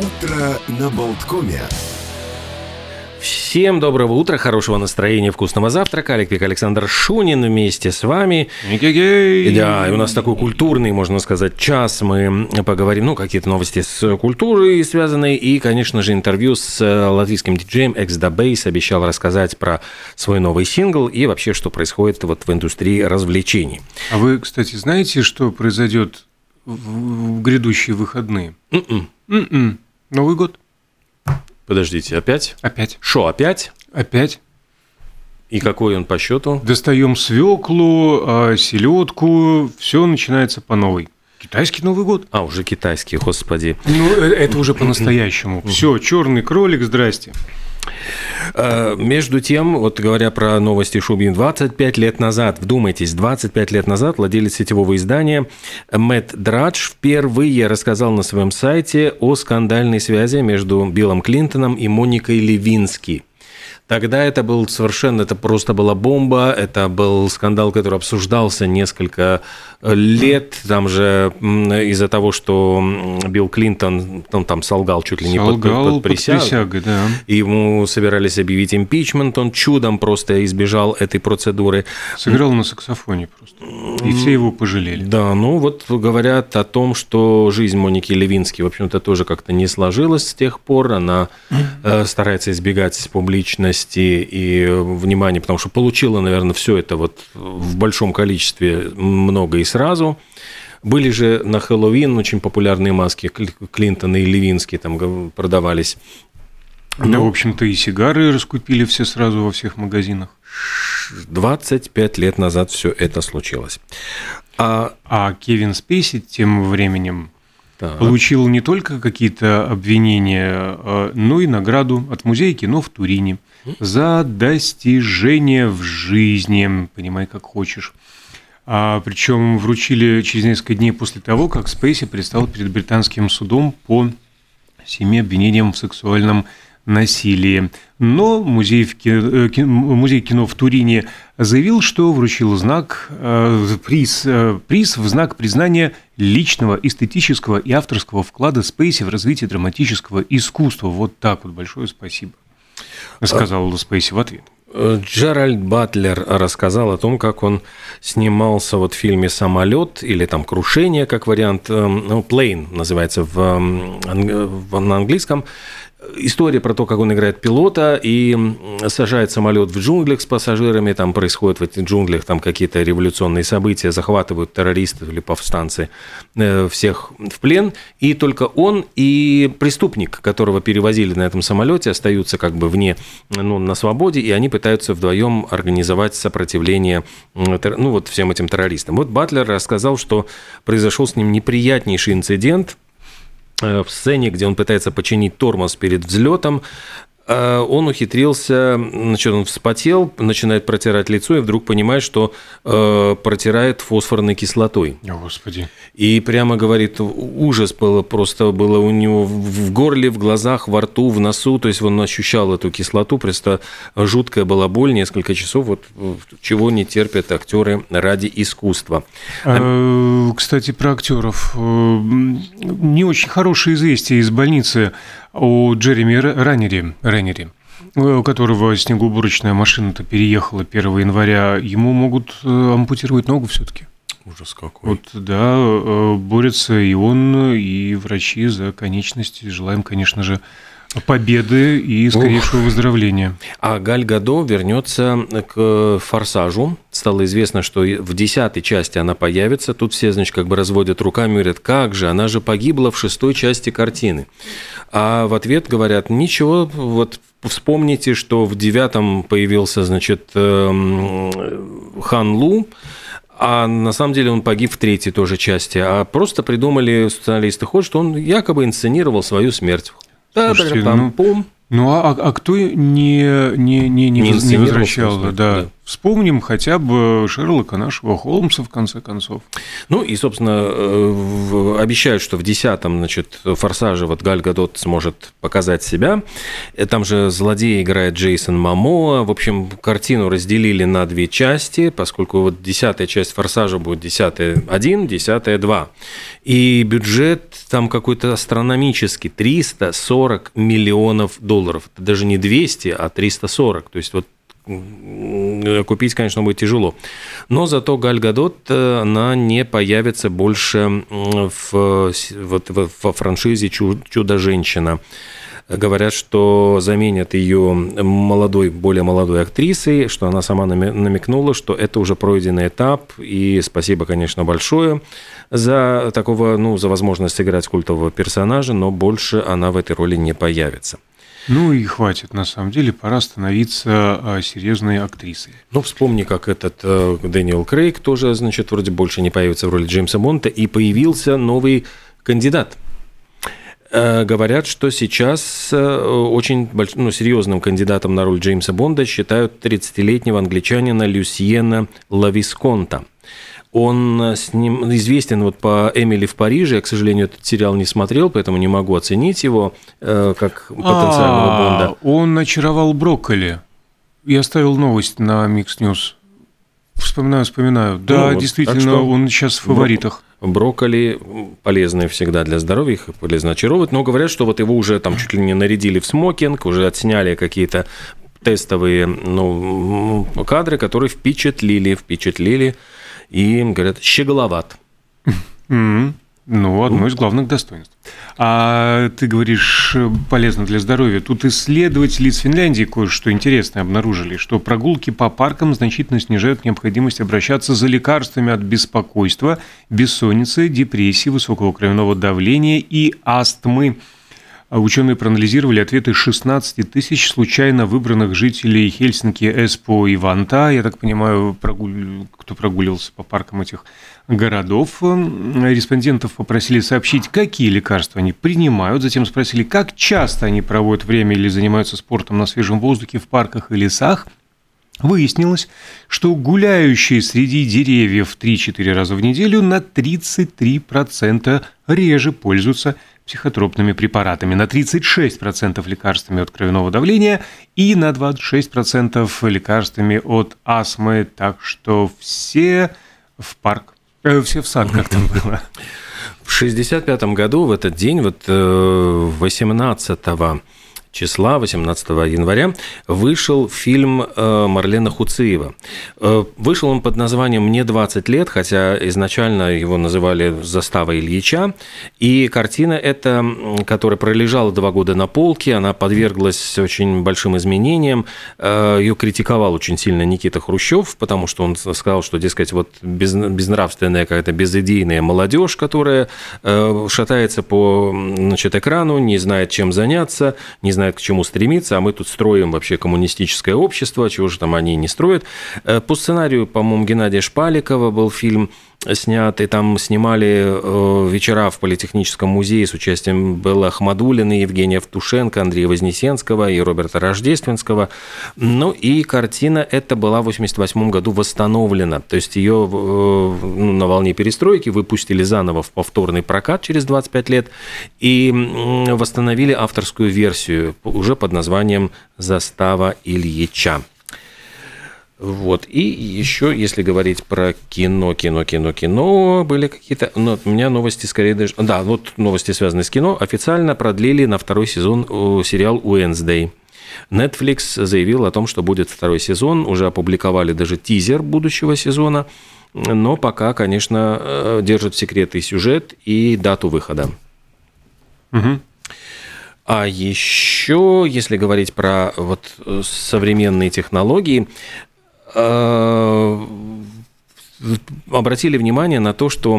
Утро на Болткоме. Всем доброго утра, хорошего настроения, вкусного завтрака. Олег Пик, Александр Шунин вместе с вами. Эгегей. Да, и у нас такой культурный, можно сказать, час. Мы поговорим, ну, какие-то новости с культурой связанные. И, конечно же, интервью с латвийским диджеем The Bass обещал рассказать про свой новый сингл и вообще, что происходит вот в индустрии развлечений. А вы, кстати, знаете, что произойдет в грядущие выходные? М-м. М-м. Новый год. Подождите, опять? Опять. Шо, опять? Опять. И какой он по счету? Достаем свеклу, а, селедку, все начинается по новой. Китайский Новый год. А, уже китайский, господи. Ну, э, это уже по-настоящему. Все, черный кролик, здрасте. Э, Между тем, вот говоря про новости Шубин, 25 лет назад, вдумайтесь, 25 лет назад владелец сетевого издания Мэтт Драдж впервые рассказал на своем сайте о скандальной связи между Биллом Клинтоном и Моникой Левински. Тогда это был совершенно, это просто была бомба, это был скандал, который обсуждался несколько лет, там же из-за того, что Билл Клинтон он там солгал чуть ли не под- под, Солгал под под присягой. да. Ему собирались объявить импичмент, он чудом просто избежал этой процедуры. Сыграл на саксофоне просто. И все его пожалели. Да, ну вот говорят о том, что жизнь Моники Левински, в общем-то, тоже как-то не сложилась с тех пор. Она э, старается избегать публичности и э, внимания, потому что получила, наверное, все это вот в большом количестве много и сразу. Были же на Хэллоуин очень популярные маски Кли- Клинтона и Левински там продавались. Да, в общем-то, и сигары раскупили все сразу во всех магазинах. 25 лет назад все это случилось. А, А Кевин Спейси тем временем так, получил не только какие-то обвинения, а, но и награду от Музея кино в Турине за достижения в жизни, понимай, как хочешь. А, причем вручили через несколько дней после того, как Спейси предстал перед британским судом по семи обвинениям в сексуальном насилии. Но музей, в ки- э, ки- музей кино в Турине заявил, что вручил знак, э, приз, э, приз в знак признания личного, эстетического и авторского вклада Спейси в развитие драматического искусства. Вот так вот большое спасибо. Сказал Спейси в ответ. Джеральд Батлер рассказал о том, как он снимался вот в фильме «Самолет» или там «Крушение», как вариант, эм, ну, «Plane» называется эм, в- на английском. История про то, как он играет пилота и сажает самолет в джунглях с пассажирами, там происходят в этих джунглях там какие-то революционные события, захватывают террористов или повстанцы э, всех в плен, и только он и преступник, которого перевозили на этом самолете, остаются как бы вне, ну, на свободе, и они пытаются вдвоем организовать сопротивление ну, вот всем этим террористам. Вот Батлер рассказал, что произошел с ним неприятнейший инцидент, в сцене, где он пытается починить тормоз перед взлетом, э, он ухитрился, значит, он вспотел, начинает протирать лицо и вдруг понимает, что э, протирает фосфорной кислотой. О, Господи. И прямо говорит, ужас было просто было у него в горле, в глазах, во рту, в носу, то есть он ощущал эту кислоту, просто жуткая была боль, несколько часов, вот чего не терпят актеры ради искусства. Э, Кстати, про актеров. Э, Не очень хорошее известие из больницы о Джереми Раннере, Реннере, э, у которого снегоуборочная машина-то переехала 1 января. Ему могут э, ампутировать ногу все-таки. Ужас какой. Вот, да, э, борются и он, и врачи за конечности. Желаем, конечно же, победы и скорейшего выздоровления. А Галь Гадо вернется к «Форсажу». Стало известно, что и в десятой части она появится. Тут все, значит, как бы разводят руками, говорят, как же, она же погибла в шестой части картины. А в ответ говорят, ничего, вот вспомните, что в девятом появился, значит, эм, Хан Лу, а на самом деле он погиб в третьей тоже части. А просто придумали специалисты ход, что он якобы инсценировал свою смерть. Слушайте, Та-та-та-пам-пум. Ну, а, а кто не, не, не, не, Не не возвращал, да, да. Вспомним хотя бы Шерлока нашего Холмса, в конце концов. Ну и, собственно, э, обещают, что в десятом, значит, «Форсаже» вот Галь Гадот сможет показать себя. Э, там же злодей играет Джейсон Мамоа. В общем, картину разделили на две части, поскольку вот десятая часть «Форсажа» будет десятая один, десятая два. И бюджет там какой-то астрономический, 340 миллионов долларов. Это даже не 200, а 340. То есть вот купить, конечно, будет тяжело. Но зато Галь Гадот, э, она не появится больше в, вот, во франшизе «Чудо-женщина». Говорят, что заменят ее молодой, более молодой актрисой, что она сама намекнула, что это уже пройденный этап. И спасибо, конечно, большое за такого, ну, за возможность сыграть культового персонажа, но больше она в этой роли не появится. Ну и хватит, на самом деле, пора становиться а, серьезной актрисой. Ну, вспомни, как этот э, Дэниел Крейг тоже, значит, вроде больше не появится в роли Джеймса Монта, и появился новый кандидат. Э, говорят, что сейчас э, очень больш... ну, серьезным кандидатом на роль Джеймса Бонда считают 30-летнего англичанина Люсьена Лависконта – он э, с ним известен вот по Эмили в Париже. Я, к сожалению, этот сериал не смотрел, поэтому не могу оценить его э, как потенциального а, Бонда. Он очаровал брокколи. Я ставил новость на Mix News. Вспоминаю, вспоминаю. Да, ну, действительно, что... он сейчас в фаворитах. Брокколи полезные всегда для здоровья, их полезно очаровывать, но говорят, что вот его уже там чуть ли не нарядили в смокинг, уже отсняли какие-то тестовые ну, кадры, которые впечатлили, впечатлили и, говорят, щеголоват. Mm-hmm. Ну, одно из главных достоинств. А ты говоришь, полезно для здоровья. Тут исследователи из Финляндии кое-что интересное обнаружили, что прогулки по паркам значительно снижают необходимость обращаться за лекарствами от беспокойства, бессонницы, депрессии, высокого кровяного давления и астмы. А ученые проанализировали ответы 16 тысяч случайно выбранных жителей Хельсинки, Эспо и Ванта. Я так понимаю, прогуль... кто прогуливался по паркам этих городов. Респондентов попросили сообщить, какие лекарства они принимают. Затем спросили, как часто они проводят время или занимаются спортом на свежем воздухе в парках и лесах. Выяснилось, что гуляющие среди деревьев 3-4 раза в неделю на 33% реже пользуются психотропными препаратами, на 36% лекарствами от кровяного давления и на 26% лекарствами от астмы. Так что все в парк, э, все в сад, как там было. В 1965 году, в этот день, вот 18 э, числа, 18 января, вышел фильм э, Марлена Хуциева. Э, вышел он под названием «Мне 20 лет», хотя изначально его называли «Застава Ильича». И картина эта, которая пролежала два года на полке, она подверглась очень большим изменениям. Э, Ее критиковал очень сильно Никита Хрущев, потому что он сказал, что, дескать, вот безнравственная какая-то безыдейная молодежь, которая шатается по значит, экрану, не знает, чем заняться, не знает, знает, к чему стремиться, а мы тут строим вообще коммунистическое общество, чего же там они не строят. Э, по сценарию, по-моему, Геннадия Шпаликова был фильм снят, и там снимали э, вечера в Политехническом музее с участием Беллы Ахмадулины, Евгения Втушенко, Андрея Вознесенского и Роберта Рождественского. Ну и картина эта была в 1988 году восстановлена. То есть ее э, ну, на волне перестройки выпустили заново в повторный прокат через 25 лет и восстановили авторскую версию уже под названием «Застава Ильича». Вот. И еще, если говорить про кино, кино, кино, кино, были какие-то... Ну, у меня новости скорее даже... Да, вот новости, связанные с кино. Официально продлили на второй сезон э, сериал «Уэнсдей». Netflix заявил о том, что будет второй сезон. Уже опубликовали даже тизер будущего сезона. Но пока, конечно, э, держат в секрете и сюжет, и дату выхода. Угу. А еще, если говорить про вот э, современные технологии, обратили внимание на то, что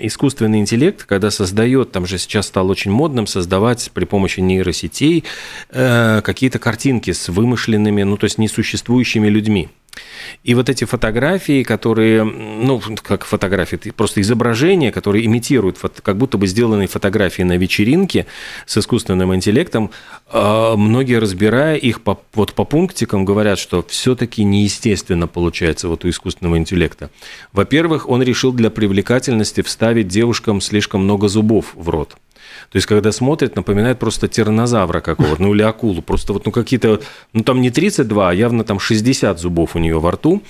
искусственный интеллект, когда создает, там же сейчас стало очень модным создавать при помощи нейросетей э, какие-то картинки с вымышленными, ну то есть несуществующими людьми. И вот эти фотографии, которые, ну, как фотографии, просто изображения, которые имитируют, как будто бы сделанные фотографии на вечеринке с искусственным интеллектом, а, многие, разбирая их по, вот по пунктикам, говорят, что все-таки неестественно получается вот у искусственного интеллекта. Во-первых, он решил для привлекательности вставить девушкам слишком много зубов в рот. То есть, когда смотрит, напоминает просто тиранозавра какого-то, ну или акулу. Просто вот ну какие-то, ну там не 32, а явно там 60 зубов у нее во рту.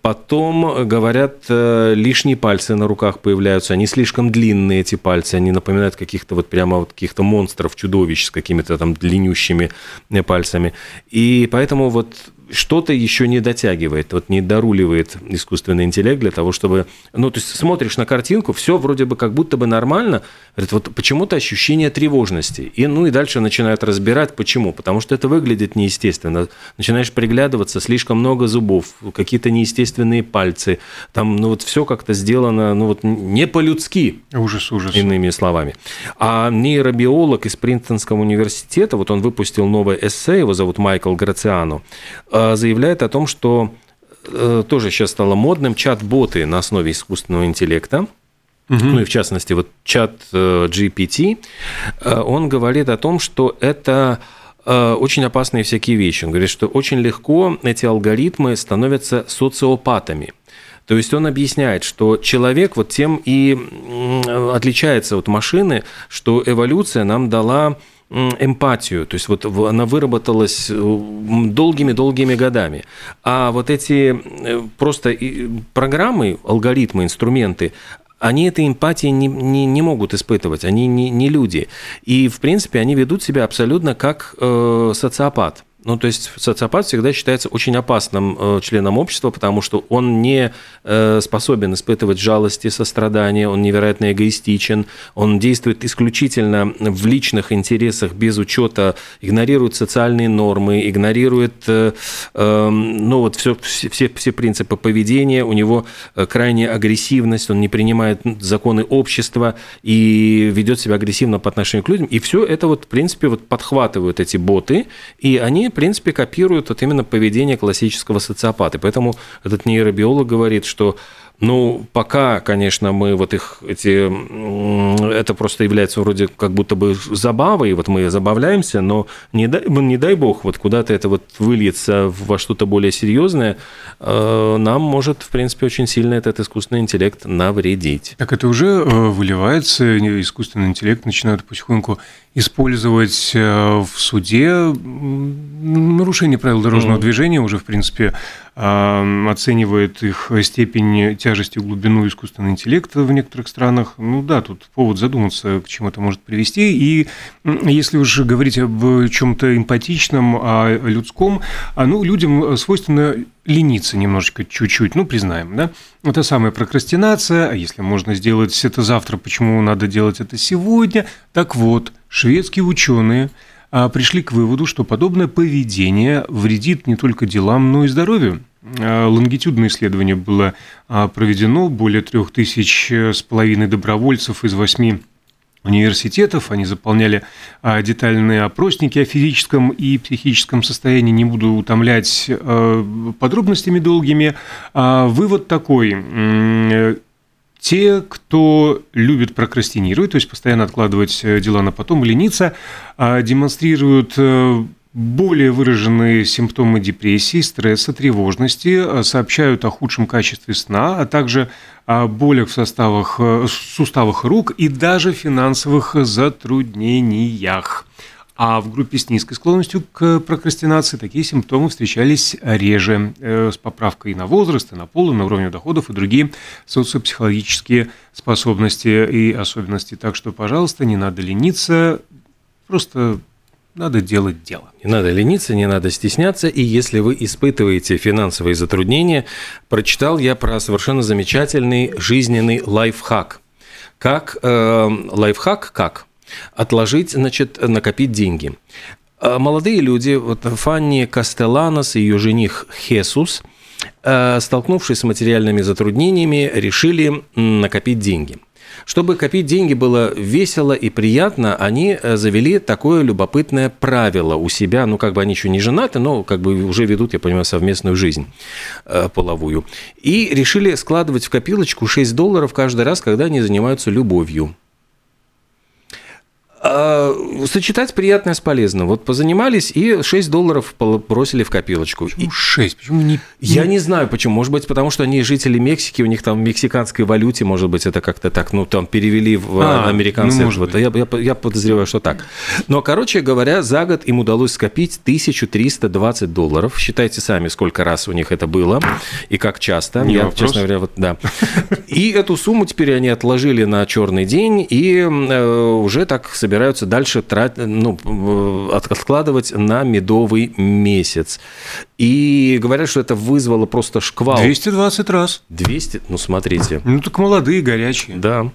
Потом, говорят, э, лишние пальцы на руках появляются. Они слишком длинные, эти пальцы. Они напоминают каких-то вот прямо вот каких-то монстров, чудовищ с какими-то там длиннющими э, пальцами. И поэтому вот что-то еще не дотягивает, вот не доруливает искусственный интеллект для того, чтобы... Ну, то есть смотришь на картинку, все вроде бы как будто бы нормально, говорит, вот почему-то ощущение тревожности. И, ну и дальше начинают разбирать, почему. Потому что это выглядит неестественно. Начинаешь приглядываться, слишком много зубов, какие-то неестественные пальцы. Там, ну вот все как-то сделано, ну вот не по-людски. Ужас, ужас. Иными словами. А нейробиолог из Принстонского университета, вот он выпустил новое эссе, его зовут Майкл Грациано, заявляет о том, что э, тоже сейчас стало модным чат-боты на основе искусственного интеллекта, угу. ну и в частности вот чат э, GPT, э, он говорит о том, что это очень опасные всякие вещи. Он говорит, что очень легко эти алгоритмы становятся социопатами. То есть он объясняет, что человек вот тем и отличается от машины, что эволюция нам дала эмпатию, то есть вот она выработалась э, долгими-долгими годами. А вот эти э, просто программы, алгоритмы, инструменты, они этой эмпатии не, не, не могут испытывать, они не, не люди. И, в принципе, они ведут себя абсолютно как э, социопат. Ну, то есть социопат всегда считается очень опасным э, членом общества, потому что он не э, способен испытывать жалости, сострадания, он невероятно эгоистичен, он действует исключительно в личных интересах без учета, игнорирует социальные нормы, игнорирует э, эм, ну, вот все, все, все принципы поведения, у него крайняя агрессивность, он не принимает законы общества и ведет себя агрессивно по отношению к людям. И все это вот, в принципе, вот подхватывают эти боты, и они в принципе, копируют вот именно поведение классического социопата. Поэтому этот нейробиолог говорит, что ну, пока, конечно, мы вот их, эти, это просто является вроде как будто бы забавой, вот мы забавляемся, но не дай, не дай бог, вот куда-то это вот выльется во что-то более серьезное, э, нам может, в принципе, очень сильно этот искусственный интеллект навредить. Так это уже э, выливается, искусственный интеллект начинает потихоньку использовать э, в суде нарушение правил дорожного mm. движения уже, в принципе, оценивает их степень тяжести глубину искусственного интеллекта в некоторых странах. Ну да, тут повод задуматься, к чему это может привести. И если уже говорить об чем-то эмпатичном, о людском, а, ну, людям свойственно лениться немножечко, чуть-чуть, ну, признаем, да? Это самая прокрастинация, а если можно сделать это завтра, почему надо делать это сегодня? Так вот, шведские ученые пришли к выводу, что подобное поведение вредит не только делам, но и здоровью. А, лонгитюдное исследование было а, проведено, более трех тысяч с половиной добровольцев из восьми университетов, они заполняли детальные опросники о физическом и психическом состоянии, не буду утомлять подробностями долгими. Вывод такой, те, кто любит прокрастинировать, то есть постоянно откладывать э, дела на потом, лениться, а, демонстрируют э, более выраженные симптомы депрессии, стресса, тревожности, э, сообщают о худшем качестве сна, а также о болях в составах, суставах рук и даже финансовых затруднениях. А в группе с низкой склонностью к прокрастинации такие симптомы встречались реже, э, с поправкой на возраст, и на пол, и на уровень доходов и другие социопсихологические способности и особенности. Так что, пожалуйста, не надо лениться, просто надо делать дело. Не надо лениться, не надо стесняться. И если вы испытываете финансовые затруднения, прочитал я про совершенно замечательный жизненный лайфхак. Как э, лайфхак, как? Отложить, значит, накопить деньги. А молодые люди, вот Фанни Кастеланос и ее жених Хесус, э, столкнувшись с материальными затруднениями, решили накопить деньги. Чтобы копить деньги было весело и приятно, они э, завели такое любопытное правило у себя. Ну, как бы они еще не женаты, но как бы уже ведут, я понимаю, совместную жизнь э, половую. И решили складывать в копилочку 6 долларов каждый раз, когда они занимаются любовью. А, сочетать приятное с полезным. Вот позанимались и 6 долларов бросили в копилочку. Почему 6? Почему не... Я не знаю почему. Может быть, потому что они жители Мексики, у них там в мексиканской валюте, может быть, это как-то так, ну, там перевели в а, американцы. Ну, вот, я, я, я подозреваю, что так. Но, короче говоря, за год им удалось скопить 1320 долларов. Считайте сами, сколько раз у них это было и как часто. Не я, вопрос. честно говоря, вот, да. И эту сумму теперь они отложили на черный день и э, уже так собираются собираются дальше трат, ну, откладывать на медовый месяц. И говорят, что это вызвало просто шквал. 220 раз. 200, ну смотрите. Ну так молодые, горячие. Да.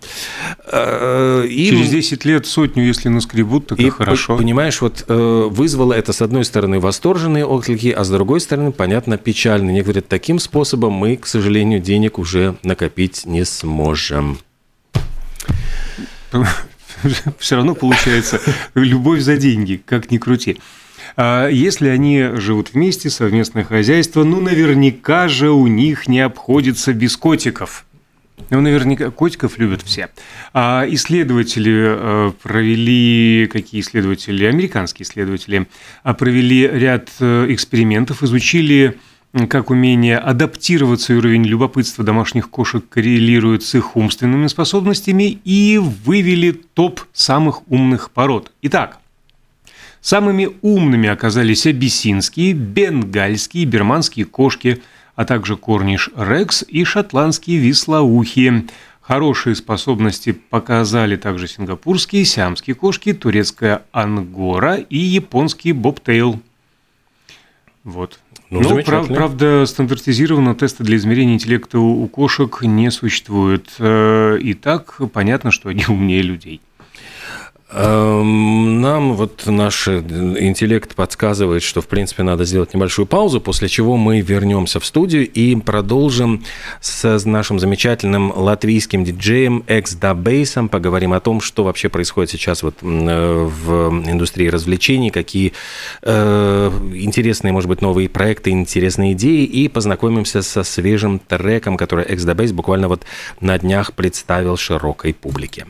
Э, и, Через 10 лет сотню, если наскребут, так и хорошо. Понимаешь, вот э, вызвало это с одной стороны восторженные отклики, а с другой стороны, понятно, печальные. Они говорят, таким способом мы, к сожалению, денег уже накопить не сможем все равно получается любовь за деньги, как ни крути. А если они живут вместе, совместное хозяйство, ну, наверняка же у них не обходится без котиков. Ну, наверняка котиков любят все. А исследователи э, провели, какие исследователи? Американские исследователи а провели ряд э, экспериментов, изучили как умение адаптироваться и уровень любопытства домашних кошек коррелирует с их умственными способностями и вывели топ самых умных пород. Итак, самыми умными оказались абиссинские, бенгальские, берманские кошки, а также корниш рекс и шотландские вислоухие. Хорошие способности показали также сингапурские, сиамские кошки, турецкая ангора и японский бобтейл. Вот. Ну, ну прав, правда, стандартизированного теста для измерения интеллекта у кошек не существует. Э, и так понятно, что они умнее людей. Эм, нам вот наш интеллект подсказывает, что, в принципе, надо сделать небольшую паузу, после чего мы вернемся в студию и продолжим с нашим замечательным латвийским диджеем Экс Бейсом, поговорим о том, что вообще происходит сейчас вот э, в индустрии развлечений, какие э, интересные, может быть, новые проекты, интересные идеи, и познакомимся со свежим треком, который Экс Бейс буквально вот на днях представил широкой публике.